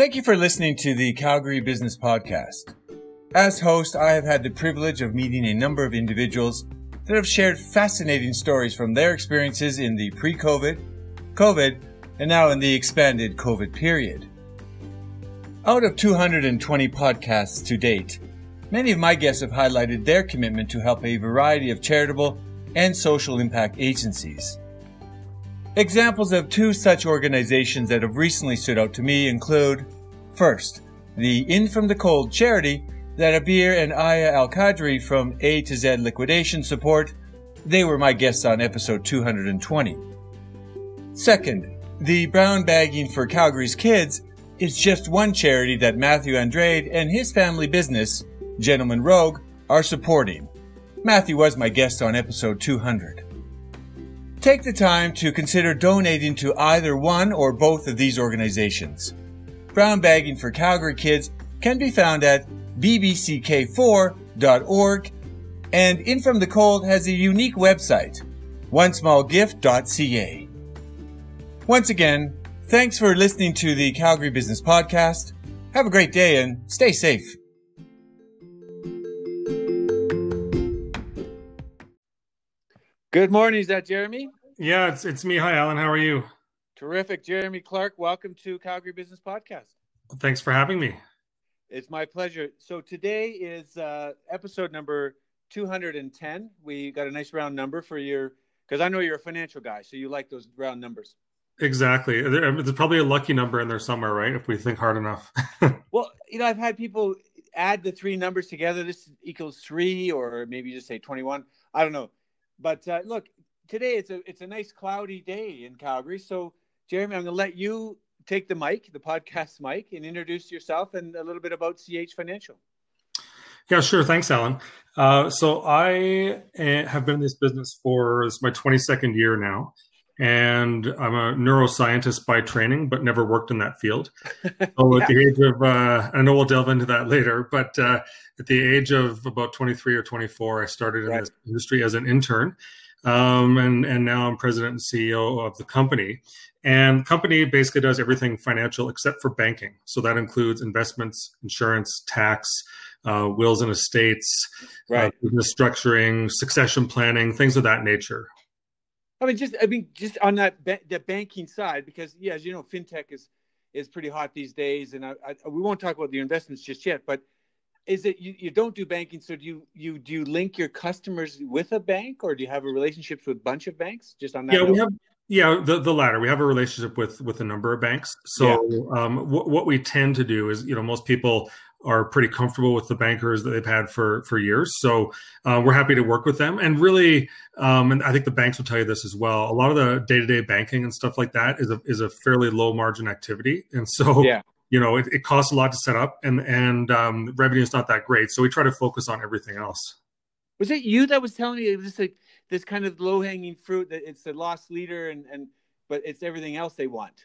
Thank you for listening to the Calgary Business Podcast. As host, I have had the privilege of meeting a number of individuals that have shared fascinating stories from their experiences in the pre COVID, COVID, and now in the expanded COVID period. Out of 220 podcasts to date, many of my guests have highlighted their commitment to help a variety of charitable and social impact agencies. Examples of two such organizations that have recently stood out to me include first, the In From the Cold charity that Abir and Aya Al Qadri from A to Z Liquidation support. They were my guests on episode 220. Second, the Brown Bagging for Calgary's Kids is just one charity that Matthew Andrade and his family business, Gentleman Rogue, are supporting. Matthew was my guest on episode 200. Take the time to consider donating to either one or both of these organizations. Brown Bagging for Calgary Kids can be found at bbck4.org and In From the Cold has a unique website, onesmallgift.ca. Once again, thanks for listening to the Calgary Business Podcast. Have a great day and stay safe. Good morning. Is that Jeremy? Yeah, it's it's me. Hi, Alan. How are you? Terrific. Jeremy Clark, welcome to Calgary Business Podcast. Thanks for having me. It's my pleasure. So today is uh, episode number 210. We got a nice round number for your, because I know you're a financial guy, so you like those round numbers. Exactly. There's probably a lucky number in there somewhere, right? If we think hard enough. well, you know, I've had people add the three numbers together. This equals three, or maybe just say 21. I don't know. But uh, look, today it's a it's a nice cloudy day in Calgary. So, Jeremy, I'm going to let you take the mic, the podcast mic, and introduce yourself and a little bit about CH Financial. Yeah, sure. Thanks, Alan. Uh, so I eh, have been in this business for this my 22nd year now, and I'm a neuroscientist by training, but never worked in that field. So yeah. at the age of, uh, I know we'll delve into that later, but uh, at the age of about 23 or 24, I started in right. this industry as an intern um, and and now I'm president and CEO of the company. And company basically does everything financial except for banking. So that includes investments, insurance, tax, uh, wills and estates, uh, right. uh, business structuring, succession planning, things of that nature. I mean, just I mean, just on that ba- the banking side, because yeah, as you know, fintech is is pretty hot these days, and I, I, we won't talk about the investments just yet, but is it you, you don't do banking so do you you do you link your customers with a bank or do you have a relationships with a bunch of banks? Just on that yeah note? we have yeah the, the latter. We have a relationship with with a number of banks. So yeah. um, w- what we tend to do is you know most people are pretty comfortable with the bankers that they've had for for years. So uh, we're happy to work with them. And really um, and i think the banks will tell you this as well a lot of the day-to-day banking and stuff like that is a is a fairly low margin activity. And so yeah you know it, it, costs a lot to set up and and um, revenue is not that great. So we try to focus on everything else. Was it you that was telling me it was like this kind of low hanging fruit that it's the loss leader and and but it's everything else they want?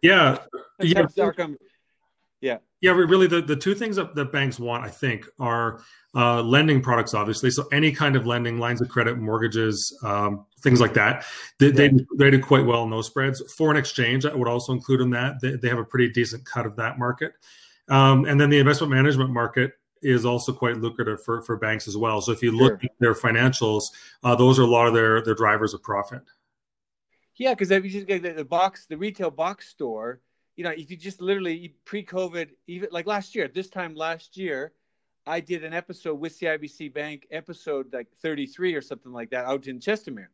Yeah. Yeah. yeah. Yeah really the, the two things that, that banks want i think are uh, lending products obviously. So any kind of lending lines of credit mortgages um, things like that. They, yeah. they, they, do quite well in those spreads. Foreign exchange I would also include in that. They, they have a pretty decent cut of that market. Um, and then the investment management market is also quite lucrative for, for banks as well. So if you look sure. at their financials uh, those are a lot of their their drivers of profit. Yeah because if you just get the, the box the retail box store you know, if you just literally pre-COVID, even like last year, this time last year, I did an episode with CIBC Bank, episode like 33 or something like that, out in Chestermere,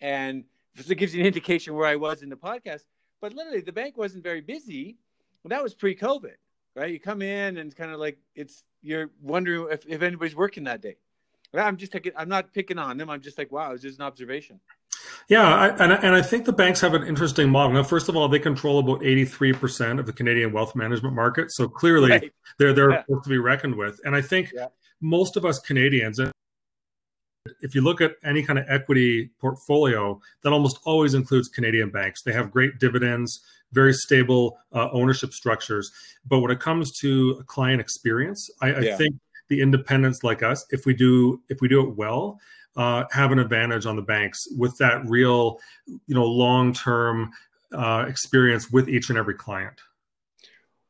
and so it gives you an indication where I was in the podcast. But literally, the bank wasn't very busy. Well, that was pre-COVID, right? You come in and kind of like it's you're wondering if, if anybody's working that day. I'm just taking, I'm not picking on them. I'm just like, wow, it's just an observation. Yeah, I, and, and I think the banks have an interesting model. Now, first of all, they control about 83% of the Canadian wealth management market. So clearly, right. they're, they're yeah. to be reckoned with. And I think yeah. most of us Canadians, if you look at any kind of equity portfolio, that almost always includes Canadian banks. They have great dividends, very stable uh, ownership structures. But when it comes to client experience, I, I yeah. think the independents like us, if we do if we do it well, uh, have an advantage on the banks with that real, you know, long term uh, experience with each and every client.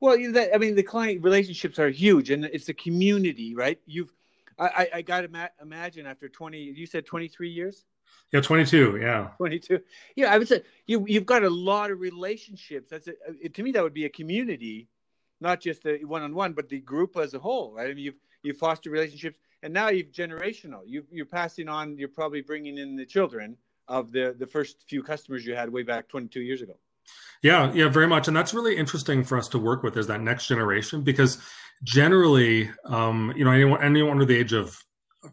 Well, that, I mean, the client relationships are huge, and it's a community, right? You've, I, I got to ma- imagine after twenty, you said twenty three years. Yeah, twenty two. Yeah, twenty two. Yeah, I would say you you've got a lot of relationships. That's a, to me that would be a community, not just the one on one, but the group as a whole, right? I mean, you've you foster relationships, and now you've generational. You you're passing on. You're probably bringing in the children of the the first few customers you had way back twenty two years ago. Yeah, yeah, very much, and that's really interesting for us to work with is that next generation because generally, um, you know, anyone anyone under the age of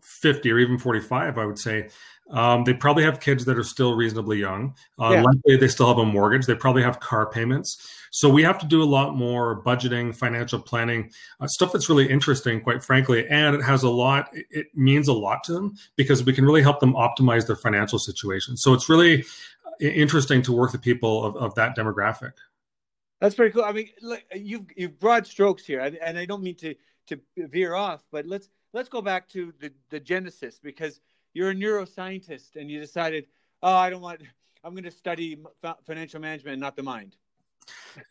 fifty or even forty five, I would say, um, they probably have kids that are still reasonably young. Uh, yeah. Likely, they still have a mortgage. They probably have car payments. So we have to do a lot more budgeting, financial planning, uh, stuff that's really interesting, quite frankly. And it has a lot. It means a lot to them because we can really help them optimize their financial situation. So it's really interesting to work with people of, of that demographic. That's pretty cool. I mean, look, you've you've broad strokes here, and, and I don't mean to to veer off, but let's let's go back to the the genesis because you're a neuroscientist and you decided, oh, I don't want, I'm going to study financial management and not the mind.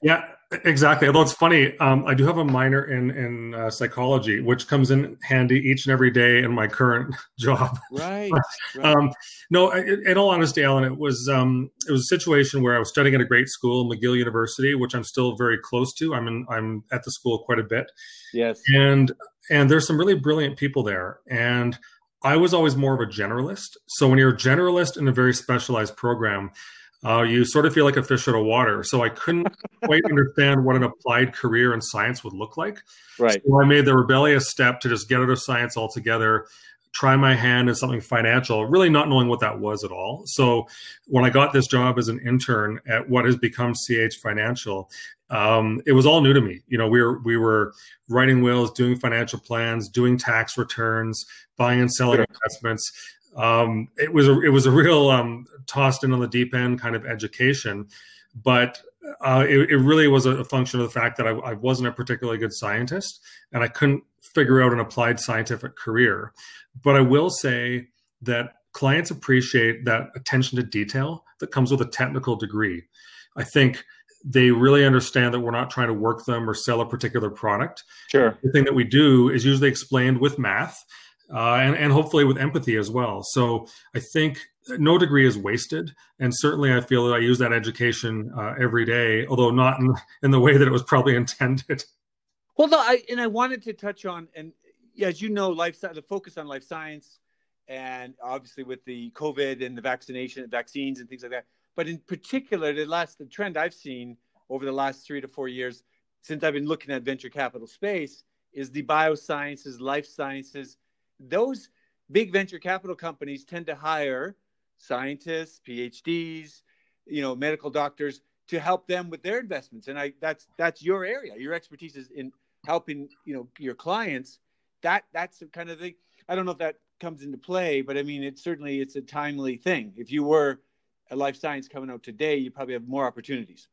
Yeah, exactly. Although it's funny, um, I do have a minor in in uh, psychology, which comes in handy each and every day in my current job. Right. right. Um, no, in all honesty, Alan, it was um, it was a situation where I was studying at a great school, McGill University, which I'm still very close to. I'm in, I'm at the school quite a bit. Yes. And and there's some really brilliant people there, and I was always more of a generalist. So when you're a generalist in a very specialized program, uh, you sort of feel like a fish out of water. So I couldn't quite understand what an applied career in science would look like. Right. So I made the rebellious step to just get out of science altogether, try my hand in something financial, really not knowing what that was at all. So when I got this job as an intern at what has become CH Financial, um, it was all new to me. You know, we were we were writing wills, doing financial plans, doing tax returns, buying and selling sure. investments um, it was a it was a real um, tossed in on the deep end kind of education, but uh, it, it, really was a, function of the fact that I, I, wasn't a particularly good scientist and I couldn't figure out an applied scientific career. But I will say that clients appreciate that attention to detail that comes with a technical degree. I think they really understand that we're not trying to work them or sell a particular product. Sure. The thing that we do is usually explained with math uh, and, and hopefully with empathy as well. So I think no degree is wasted. And certainly I feel that I use that education uh, every day, although not in, in the way that it was probably intended. Well, no, I, and I wanted to touch on, and as you know, life the focus on life science, and obviously with the COVID and the vaccination, vaccines and things like that. But in particular, the last the trend I've seen over the last three to four years since I've been looking at venture capital space is the biosciences, life sciences, those big venture capital companies tend to hire scientists, PhDs, you know, medical doctors to help them with their investments. And I that's that's your area. Your expertise is in helping, you know, your clients. That that's the kind of thing. I don't know if that comes into play, but I mean it certainly it's a timely thing. If you were a life science coming out today, you probably have more opportunities.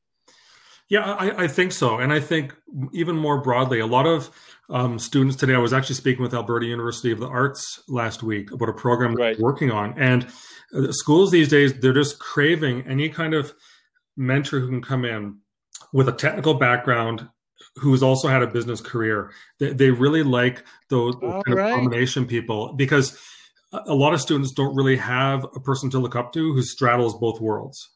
Yeah, I, I, think so. And I think even more broadly, a lot of um, students today, I was actually speaking with Alberta University of the Arts last week about a program right. they're working on. And uh, schools these days, they're just craving any kind of mentor who can come in with a technical background who's also had a business career. They, they really like those kind right. of combination people because a lot of students don't really have a person to look up to who straddles both worlds.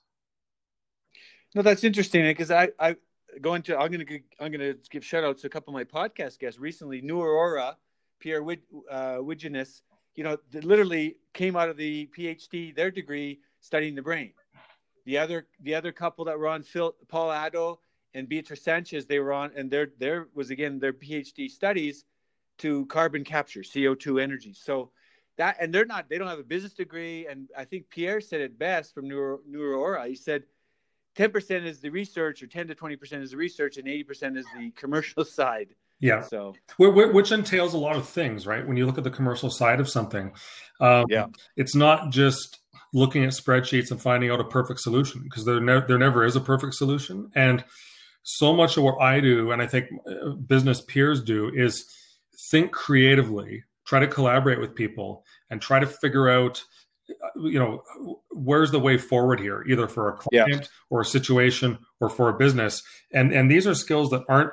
No, that's interesting because I I going to I'm gonna I'm gonna give shout outs to a couple of my podcast guests recently. New Aurora, Pierre Wid, uh, Widgenis, you know, literally came out of the PhD, their degree studying the brain. The other the other couple that were on Phil Paul Addo and Beatrice Sanchez, they were on, and there there was again their PhD studies to carbon capture, CO2 energy. So that and they're not they don't have a business degree. And I think Pierre said it best from New, New Aurora. He said 10% is the research or 10 to 20% is the research and 80% is the commercial side. Yeah. So which entails a lot of things right? When you look at the commercial side of something um, yeah. it's not just looking at spreadsheets and finding out a perfect solution because there, ne- there never is a perfect solution. And so much of what i do and i think uh, business peers do is think creatively try to collaborate with people and try to figure out you know where's the way forward here either for a client yeah. or a situation or for a business? And and these are skills that aren't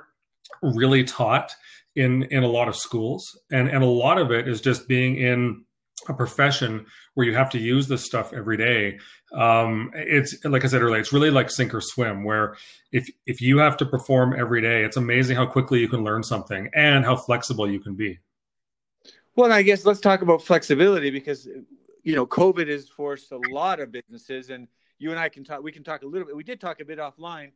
really taught in in a lot of schools. And and a lot of it is just being in a profession where you have to use this stuff every day. Um, it's like i said earlier it's really like sink or swim where if if you have to perform every day it's amazing how quickly you can learn something and how flexible you can be. Well i guess let's talk about flexibility because you know covid has forced a lot of businesses and you and i can talk we can talk a little bit we did talk a bit offline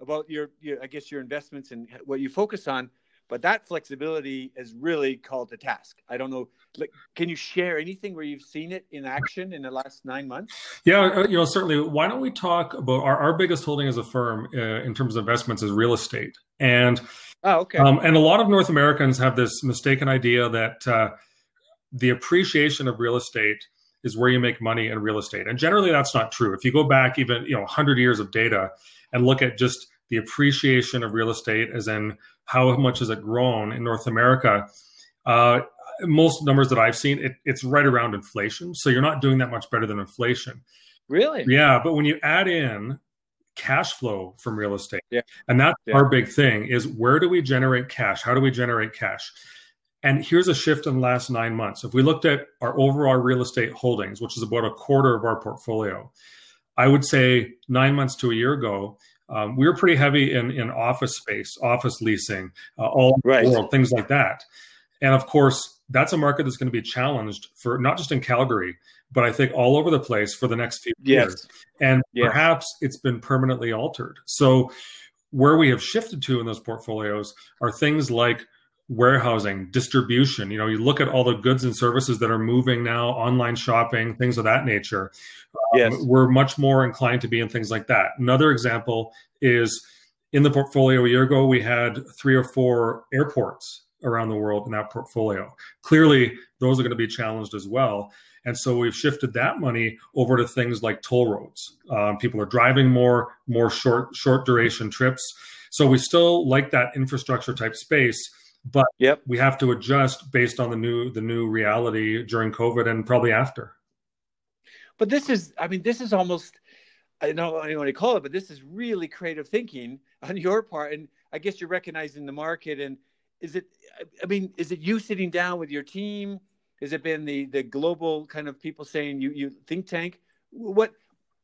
about your, your i guess your investments and what you focus on but that flexibility is really called to task. I don't know. Like, can you share anything where you've seen it in action in the last nine months? Yeah, uh, you know, certainly. Why don't we talk about our, our biggest holding as a firm uh, in terms of investments is real estate, and oh, okay. Um, and a lot of North Americans have this mistaken idea that uh, the appreciation of real estate is where you make money in real estate, and generally that's not true. If you go back even you know 100 years of data and look at just the appreciation of real estate, as in how much has it grown in North America? Uh, most numbers that I've seen, it, it's right around inflation. So you're not doing that much better than inflation. Really? Yeah. But when you add in cash flow from real estate, yeah. and that's yeah. our big thing is where do we generate cash? How do we generate cash? And here's a shift in the last nine months. If we looked at our overall real estate holdings, which is about a quarter of our portfolio, I would say nine months to a year ago, um, we were pretty heavy in in office space, office leasing, uh, all right. world, things like that. And of course, that's a market that's going to be challenged for not just in Calgary, but I think all over the place for the next few yes. years. And yes. perhaps it's been permanently altered. So where we have shifted to in those portfolios are things like warehousing, distribution. You know, you look at all the goods and services that are moving now, online shopping, things of that nature. Yes. Um, we're much more inclined to be in things like that. Another example is in the portfolio a year ago, we had three or four airports around the world in that portfolio. Clearly, those are going to be challenged as well. And so we've shifted that money over to things like toll roads. Um, people are driving more, more short, short duration trips. So we still like that infrastructure type space but yep. we have to adjust based on the new the new reality during COVID and probably after. But this is, I mean, this is almost I don't know what you to call it, but this is really creative thinking on your part, and I guess you're recognizing the market. And is it? I mean, is it you sitting down with your team? Has it been the the global kind of people saying you you think tank? What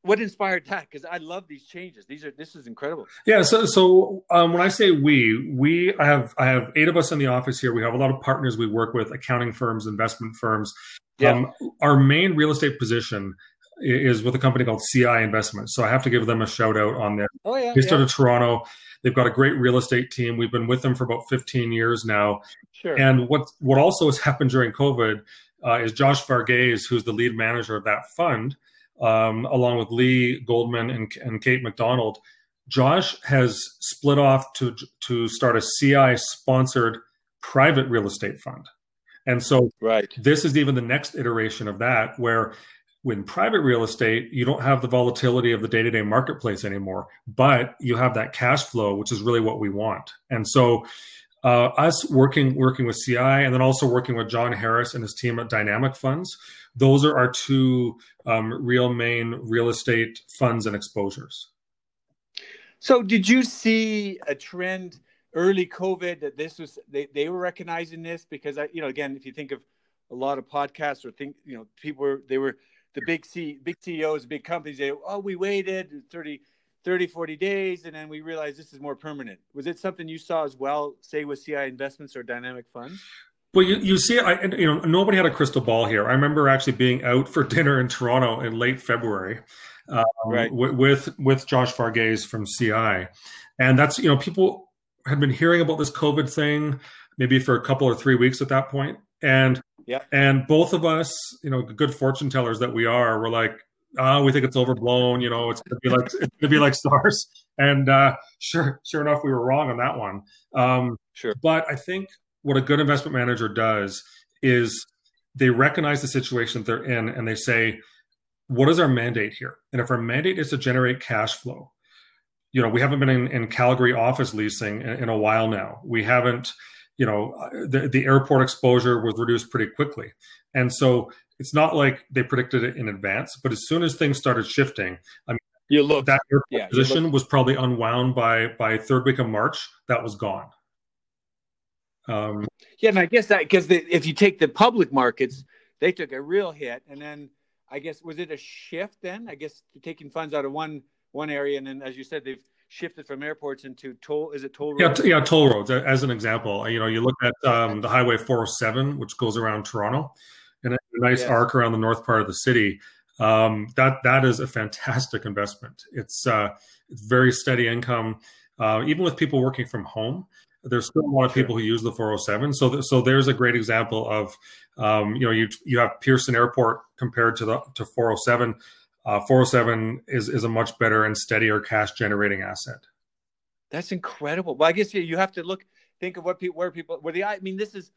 what inspired that? Because I love these changes. These are this is incredible. Yeah. So so um, when I say we, we I have I have eight of us in the office here. We have a lot of partners we work with, accounting firms, investment firms. Yeah. Um, our main real estate position is with a company called CI Investments. So I have to give them a shout out on there. Oh yeah. Based yeah. out of Toronto. They've got a great real estate team. We've been with them for about 15 years now. Sure. And what what also has happened during COVID uh, is Josh Varghese, who's the lead manager of that fund um, along with Lee Goldman and, and Kate McDonald. Josh has split off to to start a CI sponsored private real estate fund. And so right. this is even the next iteration of that where when private real estate, you don't have the volatility of the day-to-day marketplace anymore, but you have that cash flow, which is really what we want. And so uh, us working working with CI and then also working with John Harris and his team at Dynamic Funds, those are our two um, real main real estate funds and exposures. So, did you see a trend early COVID that this was they, they were recognizing this because I, you know, again, if you think of a lot of podcasts or think, you know, people were they were the big C big CEOs, big companies. They oh, we waited 30, 30, 40 days, and then we realized this is more permanent. Was it something you saw as well, say with CI Investments or Dynamic Funds? Well, you, you see, I, you know, nobody had a crystal ball here. I remember actually being out for dinner in Toronto in late February um, right. w- with with Josh Varghese from CI, and that's you know people had been hearing about this COVID thing maybe for a couple or three weeks at that point, and yeah, and both of us, you know, good fortune tellers that we are, were like, oh, we think it's overblown. You know, it's gonna be like it's gonna be like SARS. and uh, sure, sure enough, we were wrong on that one. Um, sure, but I think what a good investment manager does is they recognize the situation that they're in and they say, what is our mandate here? And if our mandate is to generate cash flow, you know, we haven't been in, in Calgary office leasing in, in, a while now. We haven't, you know, the, the airport exposure was reduced pretty quickly. And so it's not like they predicted it in advance, but as soon as things started shifting, I mean, you look that yeah, position was probably unwound by by third week of March. That was gone. Um, yeah, and I guess that because if you take the public markets, they took a real hit, and then I guess was it a shift then? I guess taking funds out of one one area, and then as you said, they've shifted from airports into toll. Is it toll roads? Yeah, yeah, toll roads. As an example, you know, you look at um, the Highway 407, which goes around Toronto, and a nice yes. arc around the north part of the city. Um, that that is a fantastic investment. It's uh, it's very steady income, uh, even with people working from home there's still a lot of people who use the 407. So, th- so there's a great example of, um, you know, you you have Pearson Airport compared to the to 407. Uh, 407 is is a much better and steadier cash generating asset. That's incredible. Well, I guess you have to look, think of what people, where people, where the, I mean, this is,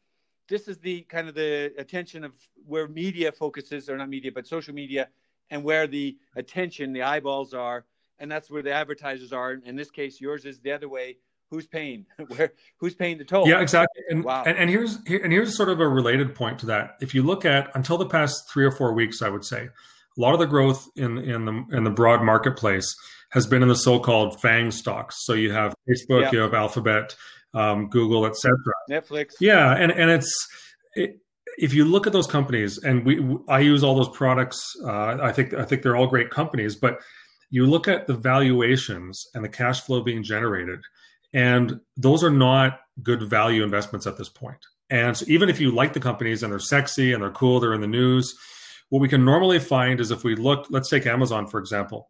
this is the kind of the attention of where media focuses, or not media, but social media, and where the attention, the eyeballs are, and that's where the advertisers are. In this case, yours is the other way. Who's paying? Where who's paying the toll? Yeah exactly. And, wow. and, and here's here, and here's sort of a related point to that. If you look at until the past three or four weeks i would say a lot of the growth in in the in the broad marketplace has been in the so-called fang stocks. So you have facebook yep. you have alphabet um, google etc netflix yeah and and it's it, if you look at those companies and we i use all those products uh, i think i think they're all great companies but you look at the valuations and the cash flow being generated and those are not good value investments at this point. And so even if you like the companies and they're sexy and they're cool, they're in the news, what we can normally find is if we look, let's take Amazon, for example.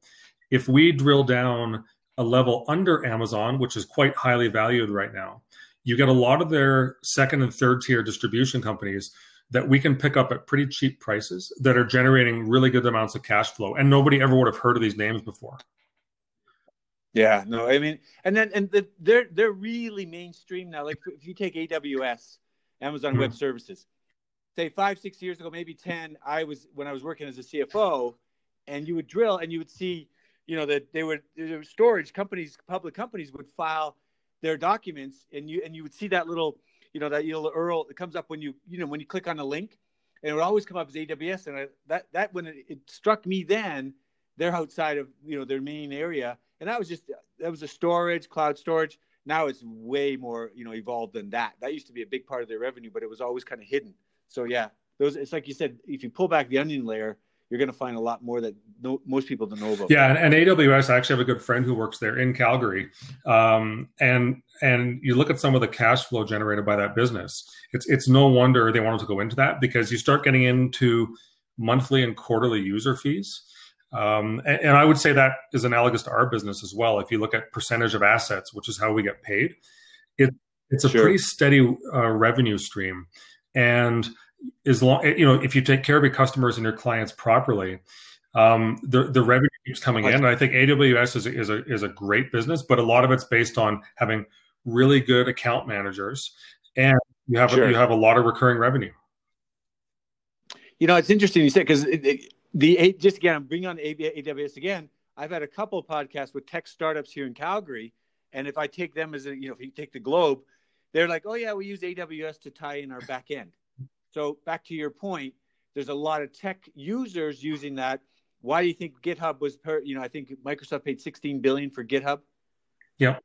If we drill down a level under Amazon, which is quite highly valued right now, you get a lot of their second and third tier distribution companies that we can pick up at pretty cheap prices that are generating really good amounts of cash flow. And nobody ever would have heard of these names before. Yeah, no, I mean, and then and the, they're they're really mainstream now. Like if you take AWS, Amazon mm-hmm. Web Services, say five six years ago, maybe ten, I was when I was working as a CFO, and you would drill and you would see, you know, that they would storage companies, public companies would file their documents, and you and you would see that little, you know, that little URL that comes up when you you know when you click on a link, and it would always come up as AWS, and I, that that when it, it struck me then, they're outside of you know their main area and that was just that was a storage cloud storage. Now it's way more you know evolved than that. That used to be a big part of their revenue but it was always kind of hidden. So yeah those it's like you said if you pull back the onion layer you're going to find a lot more that no, most people don't know about. Yeah, and, and, AWS, I actually have a good friend who works there in Calgary, um, and and you look at some of the cash flow generated by that business. It's it's no wonder they wanted to go into that because you start getting into monthly and quarterly user fees, um, and, and, I would say that is analogous to our business as well. If you look at percentage of assets, which is how we get paid, it, it's a sure. pretty steady uh, revenue stream. And as long, you know, if you take care of your customers and your clients properly, um, the the revenue keeps coming in. And I think AWS is a, is a is a great business, but a lot of it's based on having really good account managers, and you have sure. a, you have a lot of recurring revenue. You know, it's interesting you said because the just again, I'm bringing on AWS again. I've had a couple of podcasts with tech startups here in Calgary, and if I take them as a, you know, if you take the globe, they're like, oh yeah, we use AWS to tie in our back end. So back to your point, there's a lot of tech users using that. Why do you think GitHub was per? You know, I think Microsoft paid 16 billion for GitHub. Yeah,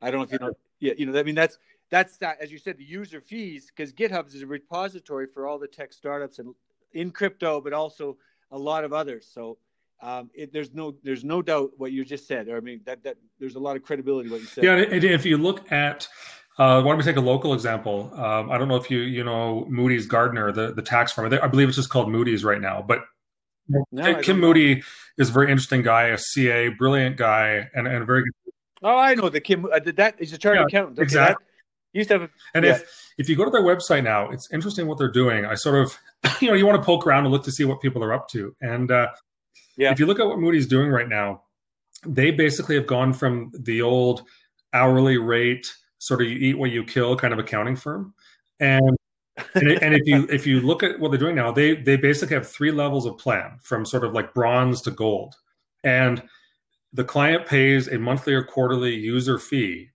I don't know if you know. Yeah, you know, I mean, that's that's that as you said, the user fees because GitHub is a repository for all the tech startups and in crypto, but also a lot of others. So um, it, there's no there's no doubt what you just said. Or I mean that that there's a lot of credibility what you said. Yeah, and if you look at uh, why don't we take a local example? Um, I don't know if you you know Moody's Gartner, the the tax firm. I believe it's just called Moody's right now. But no, Kim Moody is a very interesting guy, a CA, brilliant guy, and and very good. Oh, I know the Kim. Uh, that is a chartered yeah, accountant. Okay, exactly. That, used to have. A, and yeah. if if you go to their website now, it's interesting what they're doing. I sort of, you know, you want to poke around and look to see what people are up to. And uh, yeah. if you look at what Moody's doing right now, they basically have gone from the old hourly rate, sort of you eat what you kill kind of accounting firm. And and, and, if you if you look at what they're doing now, they they basically have three levels of plan from sort of like bronze to gold, and the client pays a monthly or quarterly user fee,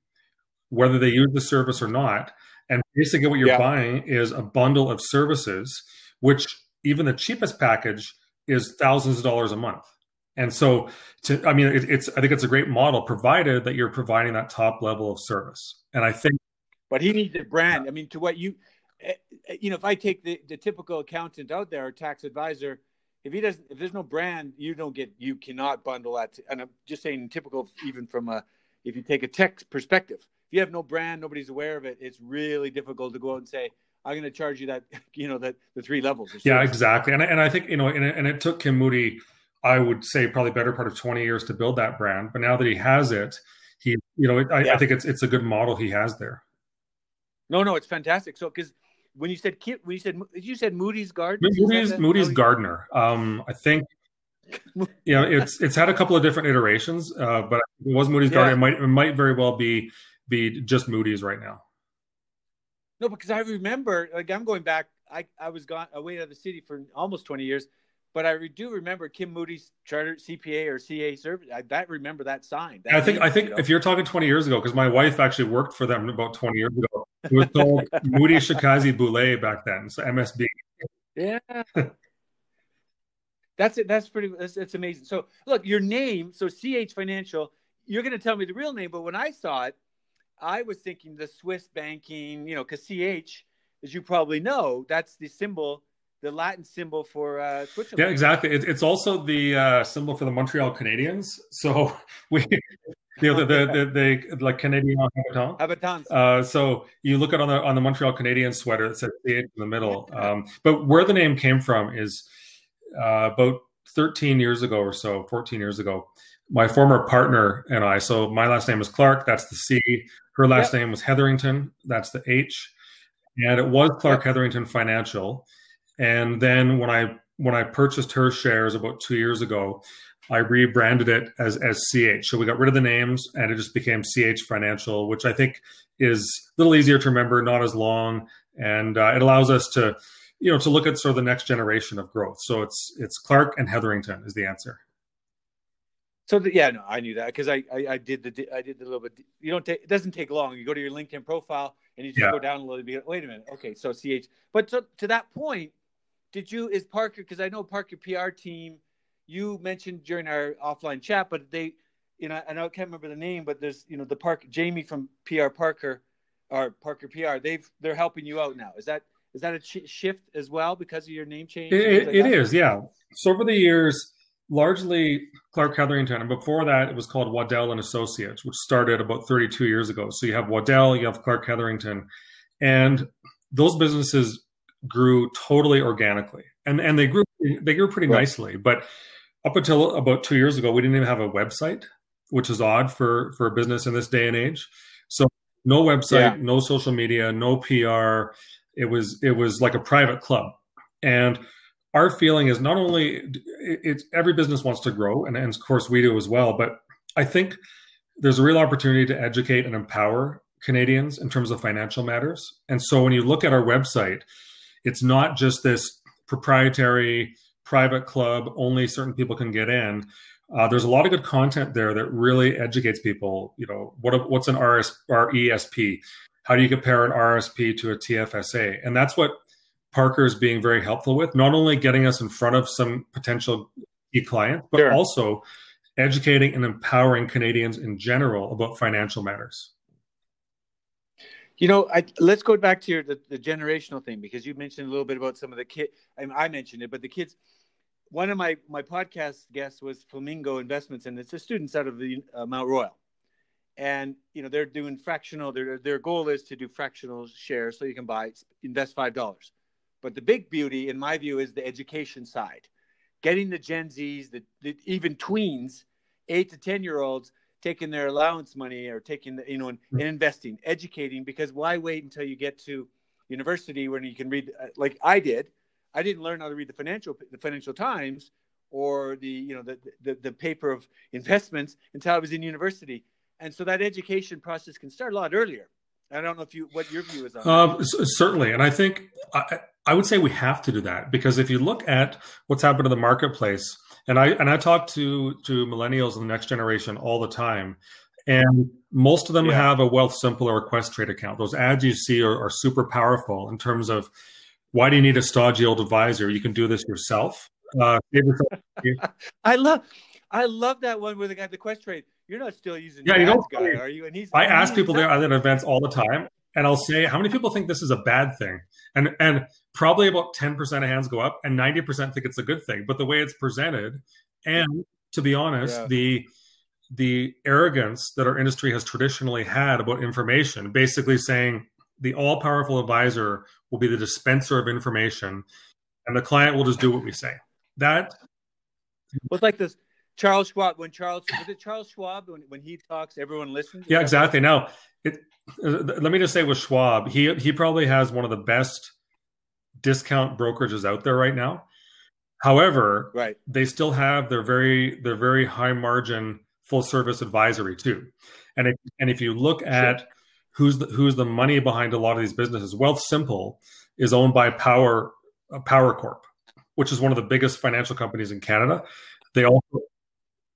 whether they use the service or not. And basically, what you're yeah. buying is a bundle of services, which even the cheapest package is thousands of dollars a month. And so, to, I mean, it, it's I think it's a great model, provided that you're providing that top level of service. And I think But he needs a brand. I mean, to what you, eh, eh, you know, if I take the, the typical accountant out there, or tax advisor, if he doesn't, if there's no brand, you don't get, you cannot bundle that. and I'm just saying, typical, even from a, if you take a tech perspective, if you have no brand, nobody's aware of it. It's really difficult to go out and say, I'm going to charge you that, you know, that the three levels. Yeah, exactly. And and I think you know, and, and it took Kim Moody, I would say, probably better part of 20 years to build that brand. But now that he has it, he, you know, I, yeah. I think it's it's a good model he has there. No, no, it's fantastic. So because when you said when you said you said Moody's Garden, Moody's Moody's Gartner. Um, I think you know it's it's had a couple of different iterations, uh, but it was Moody's yeah. Gartner. It might it might very well be be just Moody's right now. No, because I remember like I'm going back. I I was gone away out of the city for almost 20 years, but I do remember Kim Moody's charter CPA or CA service. I that remember that sign. That I think I think if you're talking 20 years ago, because my wife actually worked for them about 20 years ago. It was called Moody Shikazi Boulay back then, so MSB. Yeah. that's it. That's pretty. That's, that's amazing. So look, your name. So CH Financial. You're going to tell me the real name, but when I saw it, I was thinking the Swiss banking. You know, because CH, as you probably know, that's the symbol the Latin symbol for uh, Switzerland. Yeah, exactly. It, it's also the uh, symbol for the Montreal Canadiens. So we, you know, the the, the, the like Canadian habitant. Habitants. Uh, so you look at on the on the Montreal Canadiens sweater that says CH in the middle. Um, but where the name came from is uh, about 13 years ago or so, 14 years ago. My former partner and I. So my last name is Clark. That's the C. Her last yep. name was Hetherington. That's the H. And it was Clark. Hetherington Financial and then when I when I purchased her shares about two years ago, I rebranded it as as CH. So we got rid of the names and it just became CH Financial, which I think is a little easier to remember, not as long, and uh, it allows us to, you know, to look at sort of the next generation of growth. So it's it's Clark and Hetherington is the answer. So the, yeah, no, I knew that because I, I, I did the I did the little bit. You don't take it doesn't take long. You go to your LinkedIn profile and you just yeah. go down a little bit. Wait a minute, okay, so CH. But to, to that point, did you is Parker because I know Parker PR team. You mentioned during our offline chat, but they, you know, and I can't remember the name, but there's you know the Park Jamie from PR Parker, or Parker PR. They've they're helping you out now. Is that is that a ch- shift as well because of your name change? It, like it is, yeah. So over the years, largely Clark Hetherington, and before that, it was called Waddell and Associates, which started about 32 years ago. So you have Waddell, you have Clark Hetherington, and those businesses grew totally organically, and and they grew they grew pretty right. nicely. But up until about two years ago, we didn't even have a website, which is odd for for a business in this day and age. So no website, yeah. no social media, no PR. It was it was like a private club, and our feeling is not only it's every business wants to grow, and, and of course we do as well. But I think there's a real opportunity to educate and empower Canadians in terms of financial matters. And so when you look at our website, it's not just this proprietary private club only certain people can get in. Uh, there's a lot of good content there that really educates people. You know what what's an RS, resp how do you compare an rsp to a tfsa and that's what parker is being very helpful with not only getting us in front of some potential key clients but sure. also educating and empowering canadians in general about financial matters you know, I, let's go back to your the, the, generational thing because you mentioned a little bit about some of the kids. I, mean, I mentioned it, but the kids. One of my my podcast guests was Flamingo Investments, and it's the students out of the uh, Mount Royal, and you know they're doing fractional. Their their goal is to do fractional shares, so you can buy invest five dollars. But the big beauty, in my view, is the education side, getting the Gen Zs, the, the even tweens, eight to ten year olds taking their allowance money or taking the, you know and, and, investing educating because why wait until you get to university when you can read uh, like i did. I didn't learn how to read the financial the financial times or the you know the, the, the paper of investments until i was in university. And so that education process can start a lot earlier. I don't know if you what your view is on um, certainly. And i think I, I would say we have to do that because if you look at what's happened to the marketplace and I and I talk to to millennials and the next generation all the time, and most of them yeah. have a Wealthsimple or a Questrade account. Those ads you see are, are, super powerful in terms of why do you need a stodgy old advisor? You can do this yourself. Uh, I love, I love that one with the guy the Questrade. You're not still using yeah, you don't guy, are you? And he's I ask people there at events all the time, and I'll say, how many people think this is a bad thing? And and probably about 10% of hands go up and 90% think it's a good thing. But the way it's presented, and to be honest, yeah. the the arrogance that our industry has traditionally had about information, basically saying the all powerful advisor will be the dispenser of information and the client will just do what we say. That was like this Charles Schwab when Charles was it Charles Schwab when, when he talks everyone listens. Yeah, exactly. Now, it, uh, let me just say with Schwab, he he probably has one of the best discount brokerages out there right now. However, right. they still have their very their very high margin full service advisory too. And if and if you look at sure. who's the, who's the money behind a lot of these businesses, Wealthsimple is owned by Power uh, Power Corp, which is one of the biggest financial companies in Canada. They also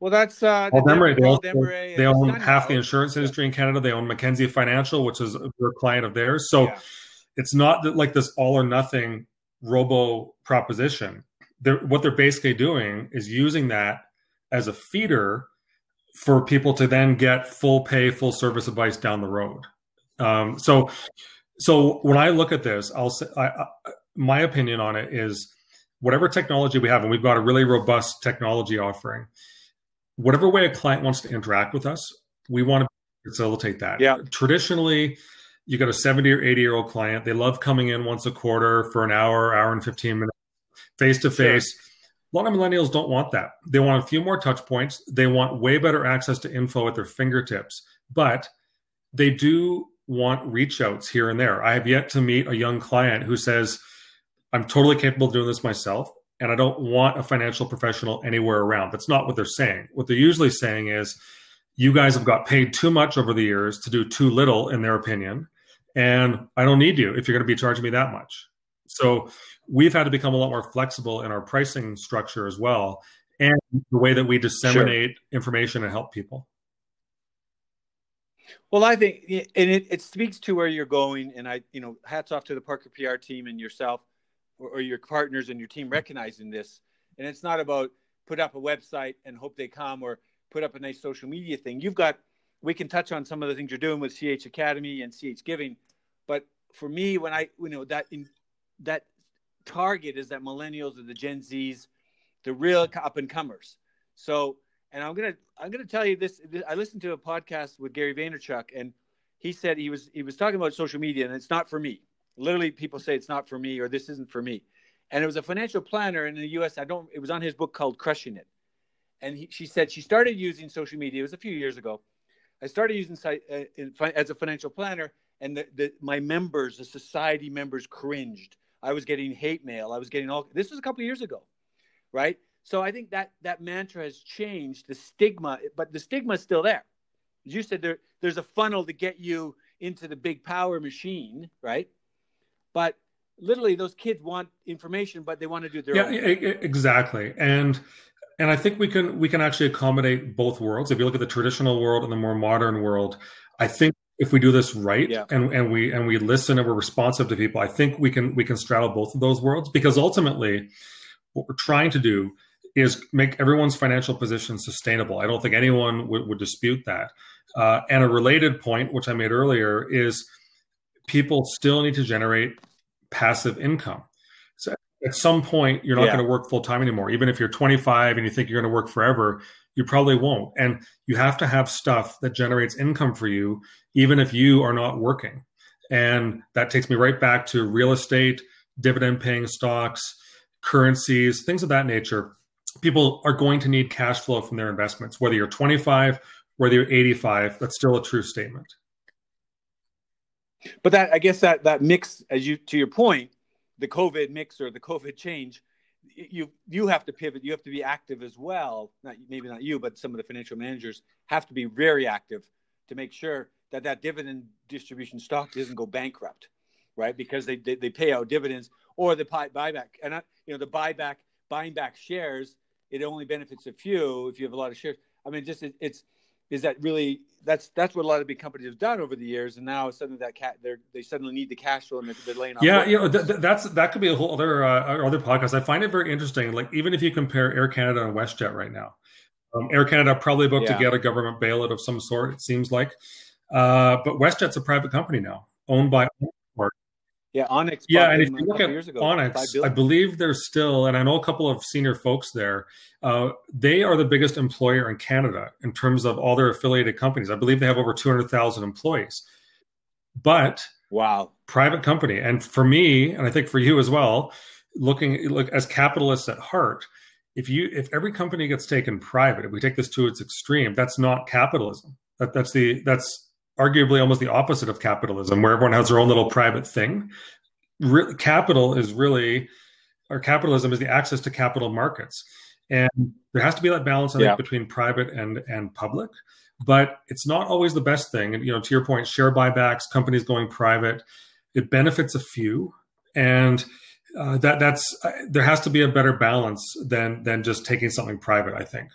well, that's uh, Paul. They, they own half the insurance industry in Canada. They own Mackenzie Financial, which is a client of theirs. So yeah. it's not that like this all or nothing robo proposition. They're, what they're basically doing is using that as a feeder for people to then get full pay, full service advice down the road. Um, so, so when I look at this, I'll say I, I, my opinion on it is whatever technology we have, and we've got a really robust technology offering whatever way a client wants to interact with us, we want to facilitate that. Yeah. Traditionally, you got a 70 or 80 year old client. They love coming in once a quarter for an hour, hour and 15 minutes, face to face. A lot of millennials don't want that. They want a few more touch points. They want way better access to info at their fingertips, but they do want reach outs here and there. I have yet to meet a young client who says, I'm totally capable of doing this myself and I don't want a financial professional anywhere around. That's not what they're saying. What they're usually saying is, you guys have got paid too much over the years to do too little, in their opinion, and I don't need you if you're going to be charging me that much. So we've had to become a lot more flexible in our pricing structure as well, and the way that we disseminate sure. information and help people. Well, I think, and it, it speaks to where you're going, and I, you know, hats off to the Parker PR team and yourself or, or your partners and your team recognizing this. And it's not about put up a website and hope they come or put up a nice social media thing. You've got, we can touch on some of the things you're doing with CH Academy and CH Giving. But for me, when I, you know, that in, that target is that millennials or the Gen Zs, the real up and comers. So, and I'm gonna I'm gonna tell you this, this. I listened to a podcast with Gary Vaynerchuk, and he said he was he was talking about social media, and it's not for me literally people say it's not for me or this isn't for me. And it was a financial planner in the us i don't it was on his book called crushing it. And he, she said she started using social media it was a few years ago. I started using uh, as a financial planner and the, the, my members the society members cringed. I was getting hate mail i was getting all this was a couple years ago right? So i think that that mantra has changed the stigma but the stigma is still there. You said there, there's a funnel to get you into the big power machine right but literally those kids want information but they want to do their yeah own. exactly. And and i think we can we can actually accommodate both worlds. If you look at the traditional world and the more modern world i think if we do this right yeah. and and we and we listen and we're responsive to people i think we can we can straddle both of those worlds. Because ultimately what we're trying to do is make everyone's financial position sustainable. I don't think anyone would, would dispute that. Uh, and a related point which i made earlier is people still need to generate passive income. So at some point, you're not yeah. going to work full time anymore. Even if you're 25 and you think you're going to work forever, you probably won't. And you have to have stuff that generates income for you, even if you are not working. And that takes me right back to real estate, dividend paying stocks, currencies, things of that nature. People are going to need cash flow from their investments, whether you're 25, whether you're 85. That's still a true statement. But that I guess that that mix, as you to your point, the COVID mix or the COVID change, you you have to pivot. You have to be active as well. Not maybe not you, but some of the financial managers have to be very active to make sure that that dividend distribution stock doesn't go bankrupt, right? Because they they, they pay out dividends or the buyback, and I, you know the buyback buying back shares. It only benefits a few if you have a lot of shares. I mean, just it, it's is that really that's that's what a lot of big companies have done over the years, and now suddenly that cat they they suddenly need the cash flow and they're, they're laying off. Yeah, you know th- that's that could be a whole other uh, other podcast. I find it very interesting. Like even if you compare Air Canada and WestJet right now, um, Air Canada probably about yeah. to get a government bailout of some sort. It seems like, uh, but WestJet's a private company now, owned by yeah, Onex. Yeah, and if you look at ago, Onex, I believe there's still, and I know a couple of senior folks there. Uh, they are the biggest employer in Canada in terms of all their affiliated companies. I believe they have over 200,000 employees. But wow, private company, and for me, and I think for you as well, looking look as capitalists at heart. If you if every company gets taken private, if we take this to its extreme, that's not capitalism. That, that's the that's arguably almost the opposite of capitalism, where everyone has their own little private thing. Re- capital is really, or capitalism is the access to capital markets, and there has to be that balance, I yeah. think, between private and and public. But it's not always the best thing. And you know, to your point, share buybacks, companies going private, it benefits a few, and uh, that that's uh, there has to be a better balance than than just taking something private. I think.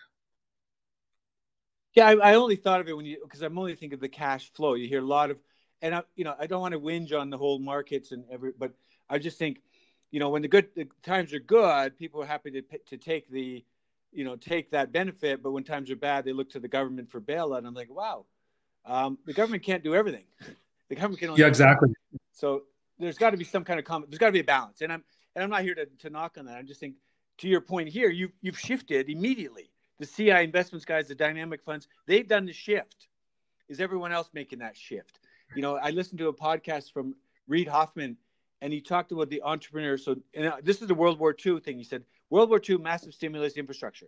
Yeah, I, I only thought of it when you because I'm only thinking of the cash flow. You hear a lot of, and I, you know, I don't want to whinge on the whole markets and every, but I just think, you know, when the good the times are good, people are happy to to take the, you know, take that benefit. But when times are bad, they look to the government for bailout. And I'm like, wow, um, the government can't do everything. the government can only yeah, exactly. So there's got to be some kind of com- there's got to be a balance. And I'm and I'm not here to, to knock on that. I'm just think to your point here, you you've shifted immediately the CI investments guys, the dynamic funds, they've done the shift. Is everyone else making that shift? You know, I listened to a podcast from Reid Hoffman, and he talked about the entrepreneur. So, and uh, this is the World War II thing. He said, World War II, massive stimulus infrastructure.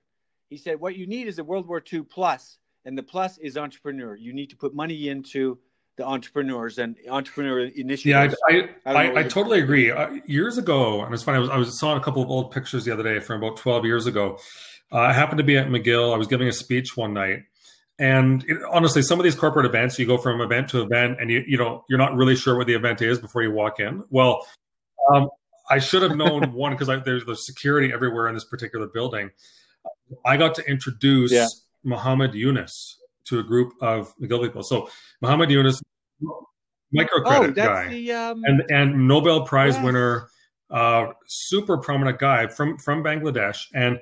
He said, what you need is a World War II plus, and the plus is entrepreneur. You need to put money into the entrepreneurs and entrepreneur initiatives. Yeah, I I, I, I totally agree. Uh, years ago, and it's funny. I was I was saw a couple of old pictures the other day from about twelve years ago, uh, I happened to be at McGill. I was giving a speech one night, and it, honestly, some of these corporate events, you go from event to event, and you you know you're not really sure what the event is before you walk in. Well, um, I should have known one because there's the security everywhere in this particular building. I got to introduce yeah. Muhammad Yunus to a group of McGill people. So Muhammad Yunus, microcredit oh, guy, the, um... and and Nobel Prize yes. winner, uh, super prominent guy from from Bangladesh, and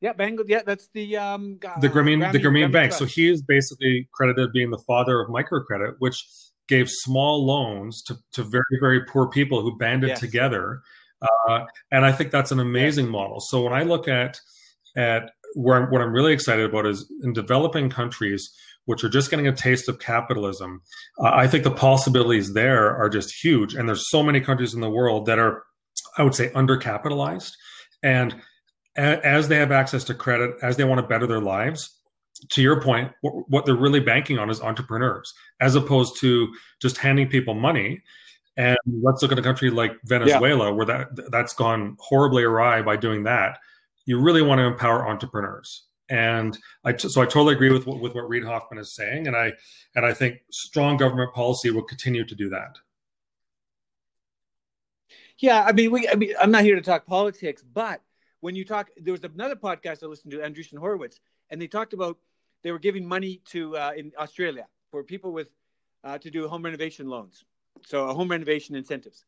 yeah, Bengal. Yeah, that's the um, the Grameen, Grameen the Grameen, Grameen Bank. Trust. So he is basically credited being the father of microcredit, which gave small loans to, to very very poor people who banded yes. together. Uh, and I think that's an amazing model. So when I look at at where I'm, what I'm really excited about is in developing countries which are just getting a taste of capitalism. Uh, I think the possibilities there are just huge, and there's so many countries in the world that are, I would say, undercapitalized. And as they have access to credit, as they want to better their lives, to your point, what they're really banking on is entrepreneurs, as opposed to just handing people money. And let's look at a country like Venezuela, yeah. where that that's gone horribly awry by doing that. You really want to empower entrepreneurs, and I so I totally agree with with what Reid Hoffman is saying, and I and I think strong government policy will continue to do that. Yeah, I mean, we. I mean, I'm not here to talk politics, but when you talk, there was another podcast I listened to, Andreessen Horowitz, and they talked about they were giving money to uh, in Australia for people with uh, to do home renovation loans, so home renovation incentives.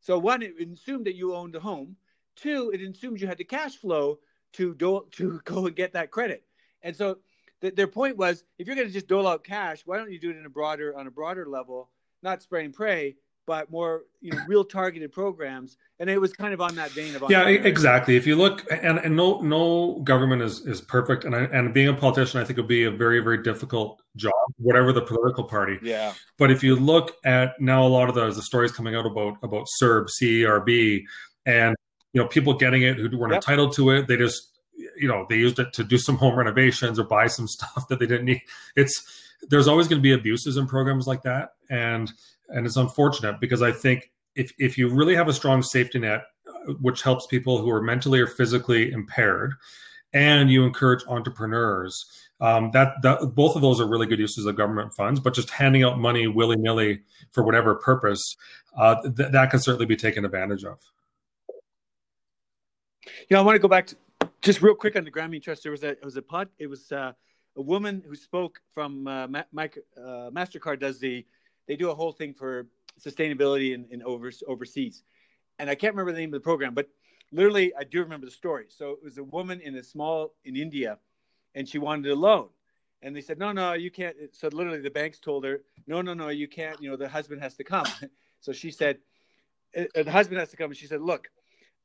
So one, it assumed that you owned a home. Two, it assumed you had the cash flow to do, to go and get that credit. And so th- their point was, if you're going to just dole out cash, why don't you do it in a broader on a broader level, not spray and pray, but more you know real targeted programs. And it was kind of on that vein of yeah exactly. If you look and, and no no government is is perfect. And I, and being a politician i think would be a very very difficult job whatever the political party. Yeah. But if you look at now a lot of the, the stories coming out about about CERB CERB and you know people getting it who weren't yep. entitled to it they just you know they used it to do some home renovations or buy some stuff that they didn't need. It's there's always going to be abuses in programs like that. And and it's unfortunate because I think if if you really have a strong safety net, uh, which helps people who are mentally or physically impaired, and you encourage entrepreneurs, um, that that both of those are really good uses of government funds. But just handing out money willy nilly for whatever purpose, uh, th- that can certainly be taken advantage of. You know, I want to go back to just real quick on the Grameen Trust. There was a it was a pod, it was uh, a woman who spoke from uh, uh, Mastercard does the they do a whole thing for sustainability in, in over, overseas. And I can't remember the name of the program, but literally I do remember the story. So it was a woman in a small in India and she wanted a loan. and they said, no, no, you can't. So literally, the banks told her, no, no, no, you can't. You know, the husband has to come. so she said, uh, uh, the husband has to come, and she said, look,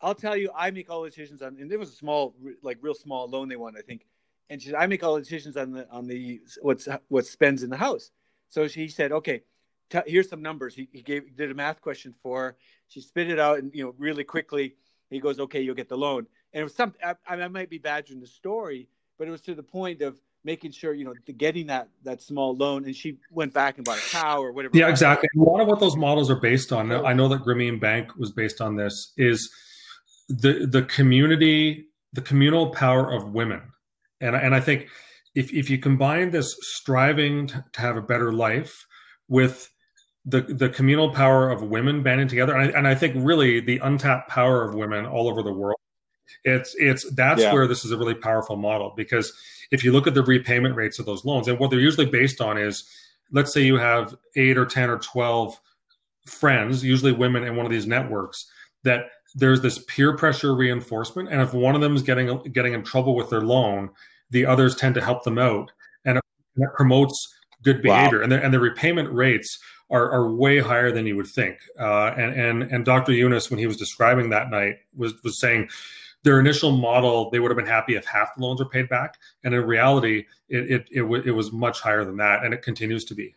I'll tell you, I make all the decisions on. And it was a small, like real small loan they won, I think. And she said, I make all the decisions on the on the what's what spends in the house. So she said, okay, t- here's some numbers. He, he gave did a math question for. Her. She spit it out, and you know, really quickly, he goes, okay, you'll get the loan. And it was something. I, I might be badgering the story, but it was to the point of making sure you know getting that that small loan and she went back and bought a cow or whatever yeah exactly a lot of what those models are based on i know that grameen bank was based on this is the the community the communal power of women and and i think if if you combine this striving to, to have a better life with the the communal power of women banding together. And I, and I think really the untapped power of women all over the world. It's it's that's yeah. where this is a really powerful model. Because if you look at the repayment rates of those loans and what they're usually based on is let's say you have 8 or 10 or 12 friends usually women in one of these networks that there's this peer pressure reinforcement. And if one of them is getting getting in trouble with their loan the others tend to help them out. And it, it promotes good behavior. Wow. and, the, and the repayment rates are, are way higher than you would think uh, and, and and dr yunus when he was describing that night was was saying their initial model, they would have been happy if half the loans were paid back. And in reality, it, it, it, w- it was much higher than that. And it continues to be.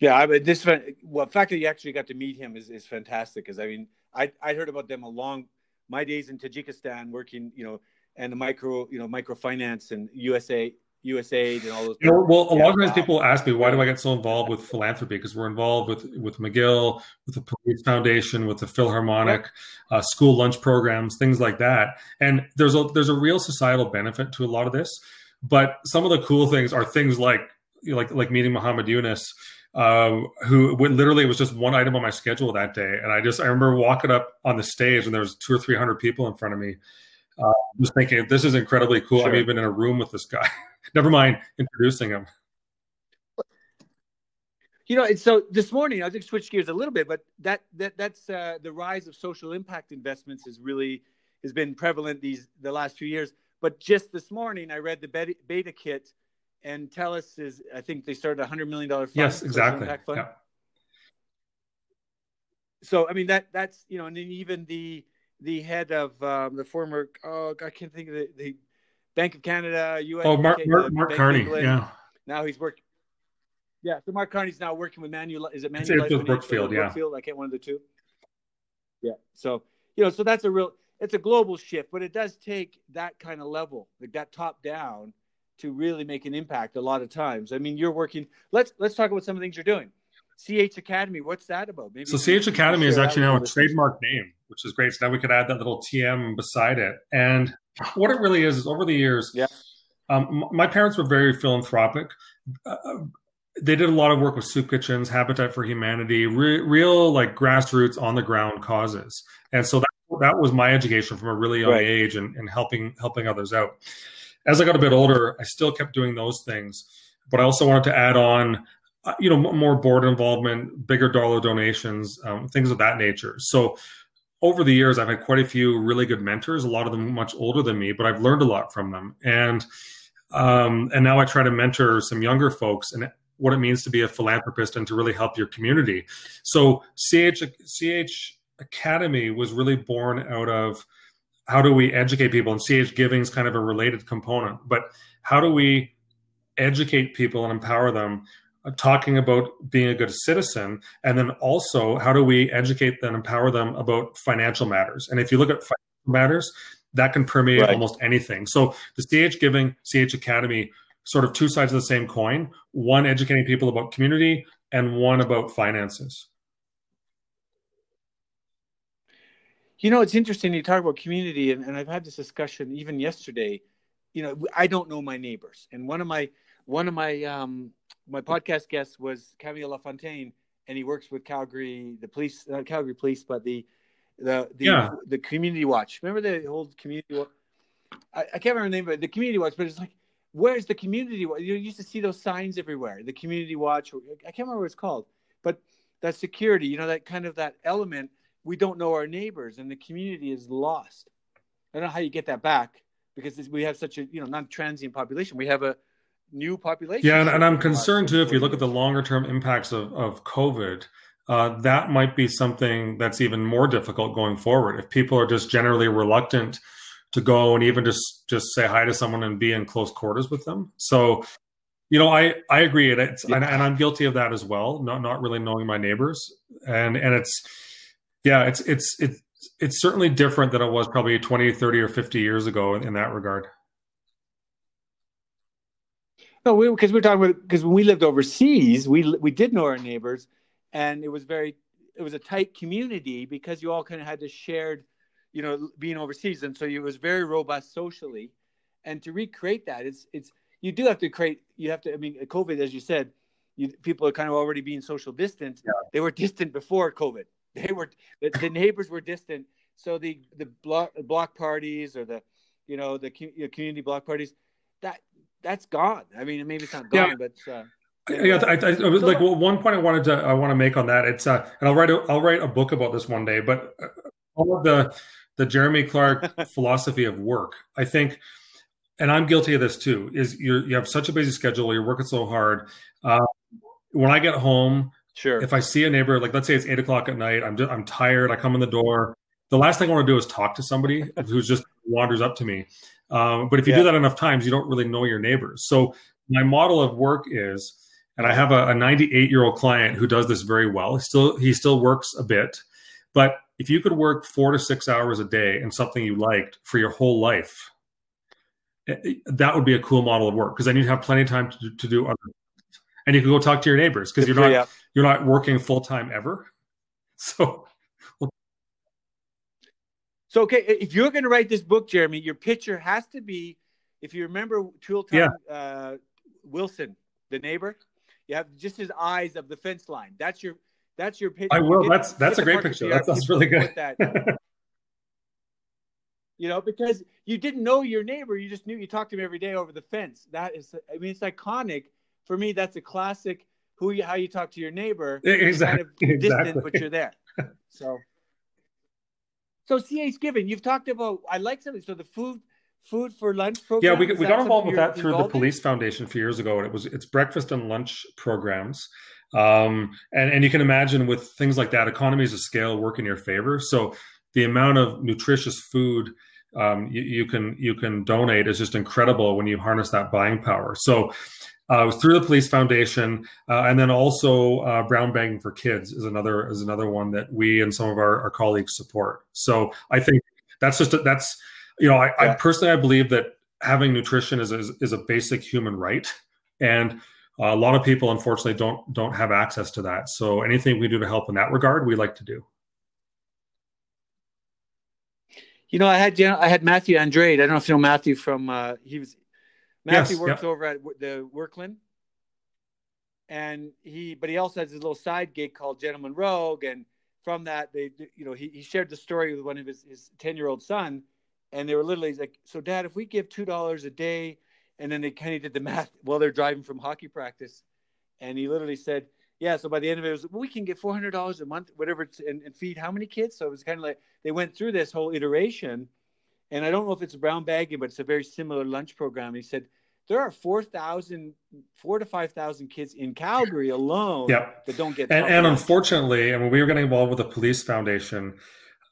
Yeah, I mean, this well, the fact that you actually got to meet him is, is fantastic. Because I mean, I I heard about them along my days in Tajikistan, working, you know, and the micro, you know, microfinance and USA USAID and all those. You know, well, a lot of times people ask me why do I get so involved with philanthropy? Because we're involved with with McGill, with the Police Foundation, with the Philharmonic, uh, school lunch programs, things like that. And there's a there's a real societal benefit to a lot of this. But some of the cool things are things like like like meeting Muhammad Yunus. Uh, who literally it was just one item on my schedule that day, and I just I remember walking up on the stage and there was two or three hundred people in front of me, uh, just thinking this is incredibly cool. Sure. I'm even in a room with this guy. Never mind introducing him. You know, and so this morning I'll just switch gears a little bit, but that that that's uh, the rise of social impact investments is really has been prevalent these the last few years. But just this morning I read the beta, BetaKit, and TELUS is I think they started a hundred million dollar fund. Yes, exactly. Yeah. So I mean that that's you know, and then even the the head of um, the former oh I can't think of the, the Bank of Canada, US. Oh, Mark, Mark, uh, Mark Carney. Yeah. Now he's working. Yeah, so Mark Carney's now working with Manuel. Is it Manuel? It's, Brookfield, yeah. Brookfield, I can't one of the two. Yeah. So you know, so that's a real. It's a global shift, but it does take that kind of level, like that top down, to really make an impact. A lot of times, I mean, you're working. Let's let's talk about some of the things you're doing. CH Academy, what's that about? Maybe so CH Academy is actually now a trademark name, which is great. So now we could add that little TM beside it. And what it really is is over the years, yeah. Um, my parents were very philanthropic. Uh, uh, they did a lot of work with soup kitchens, Habitat for Humanity, re- real like grassroots on the ground causes. And so that that was my education from a really young right. age and, and helping helping others out. As I got a bit older, I still kept doing those things, but I also wanted to add on uh, you know more board involvement bigger dollar donations um, things of that nature so over the years i've had quite a few really good mentors a lot of them much older than me but i've learned a lot from them. And um, and now i try to mentor some younger folks and what it means to be a philanthropist and to really help your community. So ch ch academy was really born out of how do we educate people and ch giving is kind of a related component but how do we educate people and empower them talking about being a good citizen and then also how do we educate and empower them about financial matters? And if you look at financial matters that can permeate right. almost anything. So the ch giving ch academy sort of two sides of the same coin one educating people about community and one about finances. You know it's interesting you talk about community and, and i've had this discussion even yesterday. You know i don't know my neighbors and one of my one of my um, my podcast guest was Camille Lafontaine, and he works with Calgary, the police, not Calgary Police, but the the the, yeah. the Community Watch. Remember the old Community Watch? I, I, can't remember the name, but the Community Watch. But it's like, where's the Community Watch? You used to see those signs everywhere. The Community Watch. I can't remember what it's called, but that security. You know, that kind of that element. We don't know our neighbors, and the community is lost. I don't know how you get that back, because we have such a you know non transient population. We have a new population. Yeah, and, and I'm concerned too. If you look at the longer term impacts of of COVID, uh, that might be something that's even more difficult going forward. If people are just generally reluctant to go and even just just say hi to someone and be in close quarters with them. So, you know, I I agree, and it's yeah. and, and I'm guilty of that as well. Not not really knowing my neighbors, and and it's yeah, it's it's it's it's certainly different than it was probably 20, 30, or 50 years ago in, in that regard. No, because we, are talking about because when we lived overseas, we we did know our neighbors, and it was very it was a tight community because you all kind of had this shared, you know, being overseas, and so it was very robust socially, and to recreate that, it's it's you do have to create. You have to. I mean, COVID, as you said, you, people are kind of already being social distant. Yeah. They were distant before COVID. They were the, the neighbors were distant, so the the block block parties or the you know the community block parties that's gone. I mean, maybe it's not gone, yeah. but. Uh, yeah, I, I, I, like well, one point I wanted to I want to make on that. It's uh, and I'll write a, I'll write a book about this one day. But uh, all of the the Jeremy Clark philosophy of work, I think, and I'm guilty of this too. Is you you have such a busy schedule, you're working so hard. Uh, when I get home, sure, if I see a neighbor, like let's say it's eight o'clock at night, I'm just, I'm tired. I come in the door. The last thing I want to do is talk to somebody who's just wanders up to me. Um, but if you yeah. do that enough times, you don't really know your neighbors. So my model of work is, and I have a 98 year old client who does this very well. He still he still works a bit, but if you could work four to six hours a day in something you liked for your whole life, eh, eh, that would be a cool model of work because then you'd have plenty of time to, to do other, and you can go talk to your neighbors because you're not you're not working full time ever. So so, okay, if you're going to write this book, Jeremy, your picture has to be, if you remember Tool Time yeah. uh, Wilson, the neighbor, you have just his eyes of the fence line. That's your that's your picture. I will. That's that's a great picture. That sounds really good. That. you know, because you didn't know your neighbor, you just knew you talked to him every day over the fence. That is, I mean, it's iconic for me. That's a classic. Who you, how you talk to your neighbor, exactly. kind of distant, exactly. but you're there. So so CA's Given, you've talked about. I like something. So the food, food for lunch program. Yeah, we, we got involved with that through the Police in? Foundation a few years ago, and it was it's breakfast and lunch programs. Um, and and you can imagine with things like that, economies of scale work in your favor. So the amount of nutritious food um, you, you, can you can donate is just incredible when you harness that buying power. So uh, it was through the Police Foundation, uh, and then also uh, Brown Bagging for Kids is another is another one that we and some of our, our colleagues support. So I think that's just a, that's you know I, yeah. I, personally I believe that having nutrition is, is, is a basic human right, and a lot of people unfortunately don't don't have access to that. So anything we do to help in that regard, we like to do. You know, I had you know, I had Matthew Andrade. I don't know if you know Matthew from uh, he was Matthew yes, works over at the Workland, and he, but he also has his little side gig called Gentleman Rogue, and from that, they, you know, he, he shared the story with one of his his ten year old son, and they were literally like, "So, Dad, if we give two dollars a day," and then they kind of did the math while they're driving from hockey practice, and he literally said, "Yeah." So by the end of it, it was well, we can get four hundred dollars a month, whatever, and, and feed how many kids? So it was kind of like they went through this whole iteration and I don't know if it's brown bagging, but it's a very similar lunch program. He said there are 4,000, four to 5,000 kids in Calgary alone yep. that don't get. And, and unfortunately, I mean, we were getting involved with the police foundation.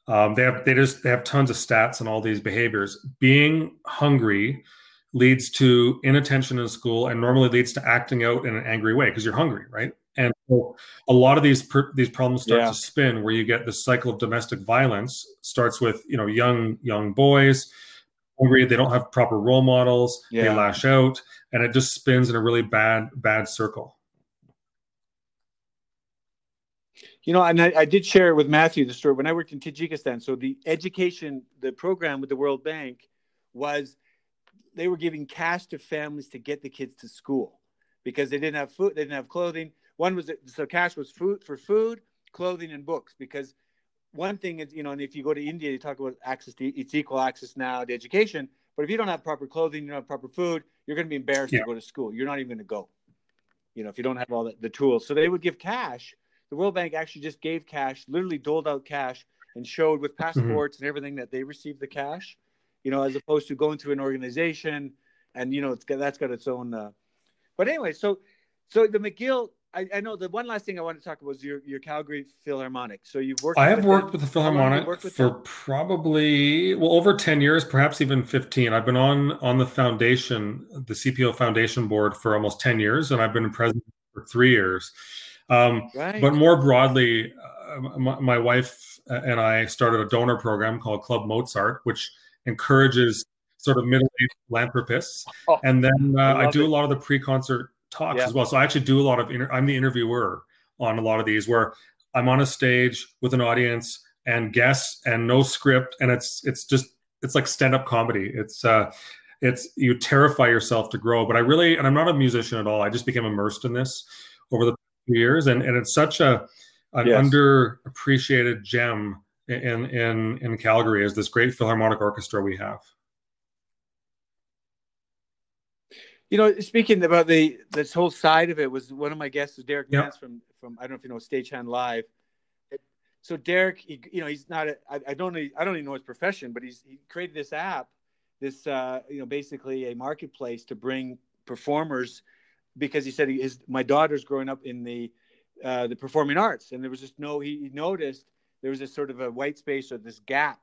Um, they have they just they have tons of stats on all these behaviors. Being hungry leads to inattention in school, and normally leads to acting out in an angry way because you're hungry, right? And so a lot of these per, these problems start yeah. to spin where you get this cycle of domestic violence starts with you know young young boys hungry they don't have proper role models yeah. they lash out and it just spins in a really bad bad circle you know and I, I did share with matthew the story when i worked in tajikistan so the education the program with the world bank was they were giving cash to families to get the kids to school because they didn't have food they didn't have clothing one was so cash was food for food, clothing, and books. Because one thing is, you know, and if you go to India, you talk about access to it's equal access now to education. But if you don't have proper clothing, you don't have proper food, you're going to be embarrassed yeah. to go to school. You're not even going to go. You know, if you don't have all the, the tools. So they would give cash. The World Bank actually just gave cash, literally doled out cash, and showed with mm-hmm. passports mm-hmm. and everything that they received the cash. you know, as opposed to going through an organization and you know it's got, that's got its own. Uh... But anyway, so so the McGill I, I, know the one last thing I want to talk about was your, your Calgary Philharmonic. So you've worked. I have worked them? with the Philharmonic with for them? probably well over ten years, perhaps even fifteen. I've been on on the foundation, the CPO Foundation board for almost ten years, and I've been president for three years. Um, right. But more broadly, uh, my, my, wife and I started a donor program called Club Mozart, which encourages sort of middle-aged philanthropists. Oh, and then uh, I, I, do it. a lot of the pre-concert talks yeah. as well. So I actually do a lot of inter- I'm the interviewer on a lot of these where I'm on a stage with an audience and guests and no script and it's it's just it's like stand-up comedy. It's uh it's you terrify yourself to grow. But I really and I'm not a musician at all. I just became immersed in this over the years and and it's such a an yes. underappreciated gem in in in Calgary is this great philharmonic orchestra we have. You know, speaking about the this whole side of it was one of my guests is Derek yep. Nance from from I don't know if you know Stagehand Live. So Derek, he, you know, he's not a, I, I don't I don't even know his profession, but he's he created this app, this uh, you know, basically a marketplace to bring performers because he said he, his my daughter's growing up in the uh, the performing arts, and there was just no. He, noticed there was this sort of a white space or this gap,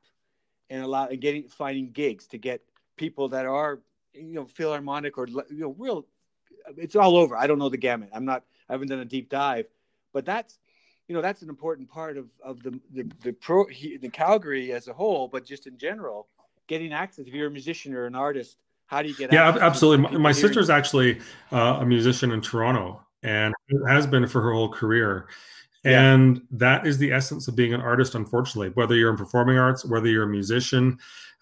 and a lot of getting finding gigs to get people that are you know philharmonic or you know real it's all over. I don't know the gamut. I'm not i haven't done a deep dive but that's you know that's an important part of of the the, the pro the calgary as a whole but just in general getting access. If you're a musician or an artist how do you get yeah absolutely. my, my sister's actually uh, a musician in toronto and has been for her whole career. And yeah. that is the essence of being an artist unfortunately whether you're in performing arts whether you're a musician.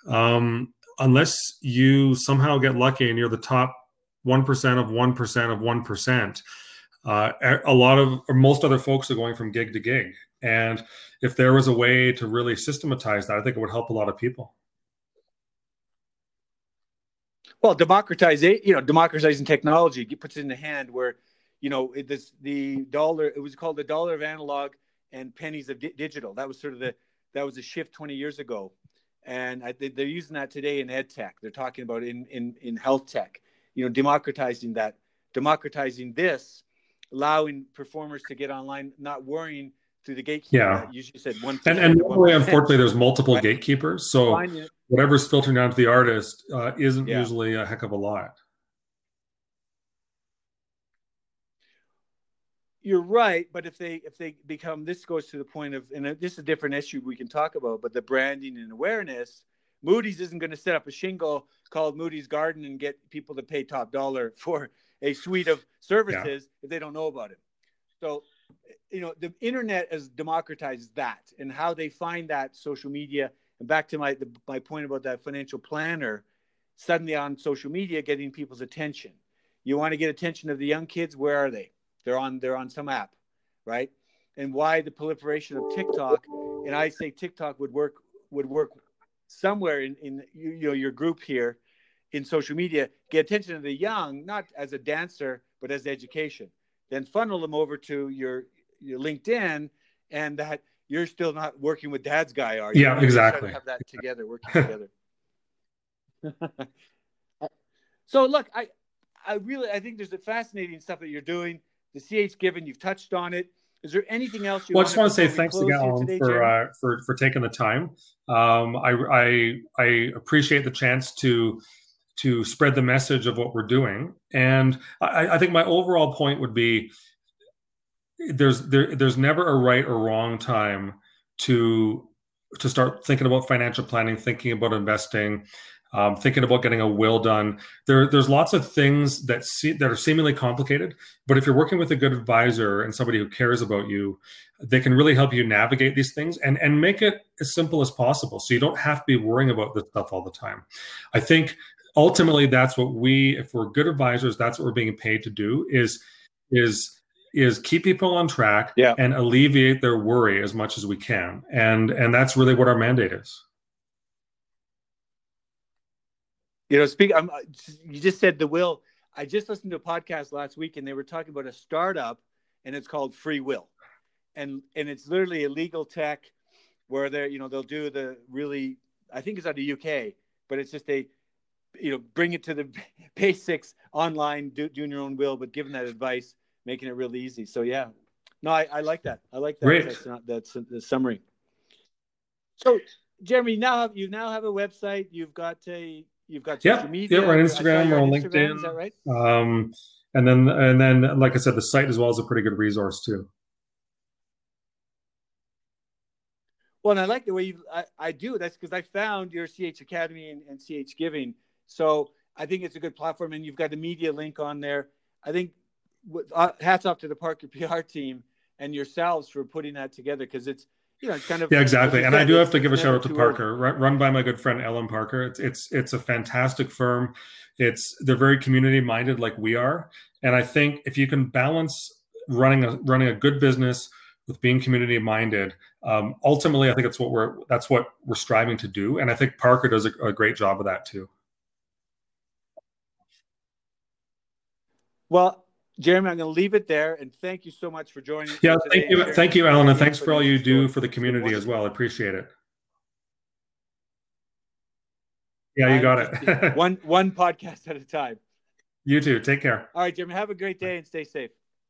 Um, unless you somehow get lucky and you're the top 1% of 1% of 1%, uh, a lot of, or most other folks are going from gig to gig. And if there was a way to really systematize that, I think it would help a lot of people. Well, democratizing, you know, democratizing technology puts it in the hand where, you know, it, this, the dollar, it was called the dollar of analog and pennies of di- digital. That was sort of the, that was a shift 20 years ago and I, they're using that today in ed tech. They're talking about in, in, in health tech, you know, democratizing that, democratizing this, allowing performers to get online, not worrying through the gatekeeper. Yeah, you said one. And, and unfortunately, there's multiple right. gatekeepers, so whatever's filtering down to the artist uh, isn't yeah. usually a heck of a lot. You're right but if they if they become this goes to the point of and uh, this is a different issue we can talk about but the branding and awareness moody's isn't going to set up a shingle called moody's garden and get people to pay top dollar for a suite of services yeah. if they don't know about it. So you know the internet has democratized that and how they find that social media and back to my the, my point about that financial planner suddenly on social media getting people's attention. You want to get attention of the young kids where are they they're on they're on some app, right? And why the proliferation of TikTok? And I say TikTok would work would work somewhere in in you, you know your group here in social media. Get attention of the young, not as a dancer, but as education. Then funnel them over to your your LinkedIn, and that you're still not working with Dad's guy, are you? Yeah, exactly. Have that together, working together. so look, I I really I think there's a fascinating stuff that you're doing the CH Giving, you've touched on it. Is there anything else you well, I just want to say thanks again today, for, uh, for for taking the time. Um, I, I I appreciate the chance to to spread the message of what we're doing, and I, I think my overall point would be there's there, there's never a right or wrong time to to start thinking about financial planning, thinking about investing um, thinking about getting a will done. There, there's lots of things that see, that are seemingly complicated, but if you're working with a good advisor and somebody who cares about you, they can really help you navigate these things and and make it as simple as possible, so you don't have to be worrying about this stuff all the time. I think ultimately that's what we, if we're good advisors, that's what we're being paid to do is is is keep people on track yeah. and alleviate their worry as much as we can and and that's really what our mandate is You know, speak. I'm, you just said the will. I just listened to a podcast last week, and they were talking about a startup, and it's called Free Will, and and it's literally a legal tech where they're you know they'll do the really I think it's out of the UK, but it's just a you know bring it to the basics online do, doing your own will but giving that advice making it really easy so yeah no i, I like that i like that Great. that's, not, that's the summary so jeremy now have you now have a website you've got a you've got yeah media yeah we're on instagram we're on Instagram, linkedin is that right um, and then and then like i said the site as well is a pretty good resource too Well, and I like the way you, I, I do. That's because I found your CH Academy and, and CH Giving. So I think it's a good platform, and you've got a media link on there. I think with, uh, hats off to the Parker PR team and yourselves for putting that together because it's you know kind of yeah exactly. And i do have to give a shout out to too early. parker run, run by my good friend ellen parker. It's it's it's a fantastic firm. It's they're very community minded like we are. And i think if you can balance running a running a good business with being community minded um, ultimately i think it's what we're that's what we're striving to do. And i think parker does a, a great job of that too. Well, Jeremy, I'm going to leave it there, and thank you so much for joining. us yeah thank you. Sharing thank you alan and thanks for all you do for the community as well. i appreciate it. Yeah you got it. one one podcast at a time. you too. Take care. All right, Jeremy, have a great day and stay safe.